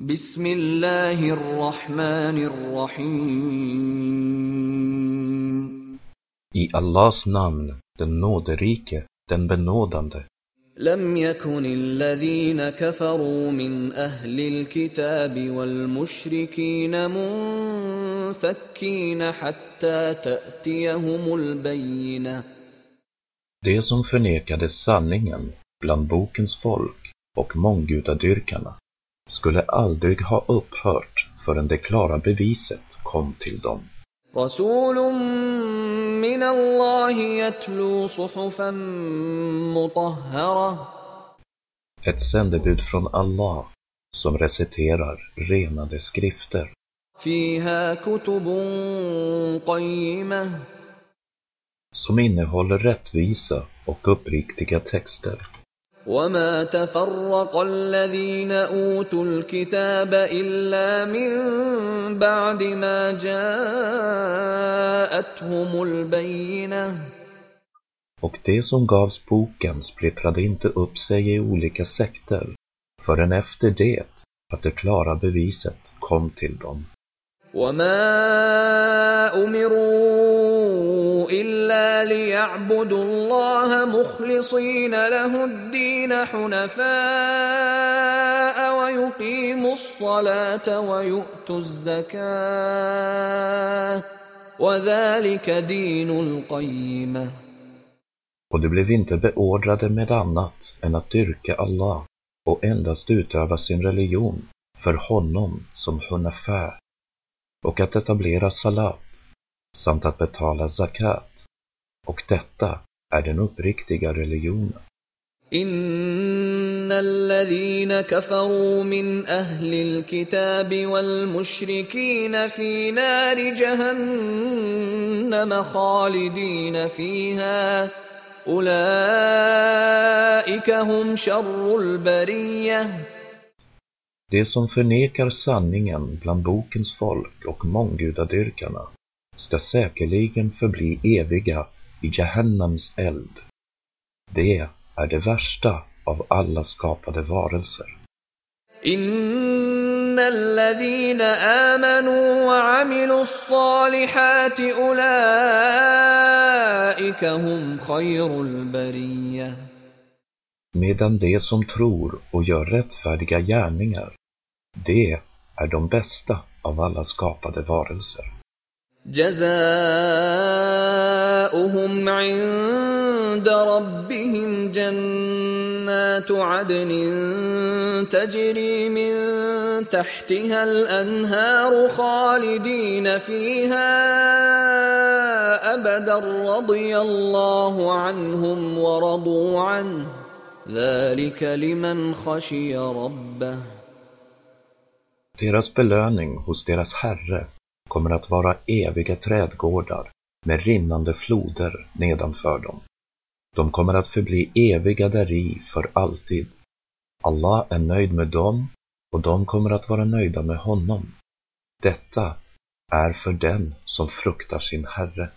بسم الله الرحمن الرحيم. اي اللهس نامن تنود ريكه تنبنودنده لم يكن الذين كفروا من أهل الكتاب والمشركين منفكين حتى تأتيهم البينة. De som förnekade sanningen bland bokens folk och månggudadyrkarna skulle aldrig ha upphört förrän det klara beviset kom till dem. Ett sändebud från Allah som reciterar renade skrifter. Som innehåller rättvisa och uppriktiga texter. وما تفرق الذين اوتوا الكتاب الا من بعد ما جاءتهم البينه Och de som gavs boken splittrade inte upp sig i olika sekter förrän efter det att det klara beviset kom till dem. وما امروا الا ليعبدوا الله مخلصين له الدين حنفاء ويقيموا الصلاه ويؤتوا الزكاه وذلك دين القيمه Och de blev inte beordrade med annat än att dyrka Allah och endast utöva sin religion för honom som hunafa och att etablera salat samt att betala zakat. Och detta är den uppriktiga religionen. ان الذين كفروا من اهل الكتاب والمشركين في نار جهنم خالدين فيها اولئك هم شر البريه De som förnekar sanningen bland bokens folk och månggudadyrkarna ska säkerligen förbli eviga i Jahannams eld. Det är det värsta av alla skapade varelser. ان الذين امنوا وعملوا الصالحات اولئك هم خير البريه Medan de som tror och gör rättfärdiga gärningar, det är de bästa av alla skapade varelser. جزاؤهم عند ربهم جنات عدن تجري من تحتها الأنهار خالدين فيها أبدا. رضي الله عنهم ورضوا عنه. ذلك لمن خشي ربه. Deras belöning hos deras Herre. Kommer att vara eviga trädgårdar med rinnande floder nedanför dem. De kommer att förbli eviga däri för alltid. Allah är nöjd med dem och de kommer att vara nöjda med honom. Detta är för den som fruktar sin Herre.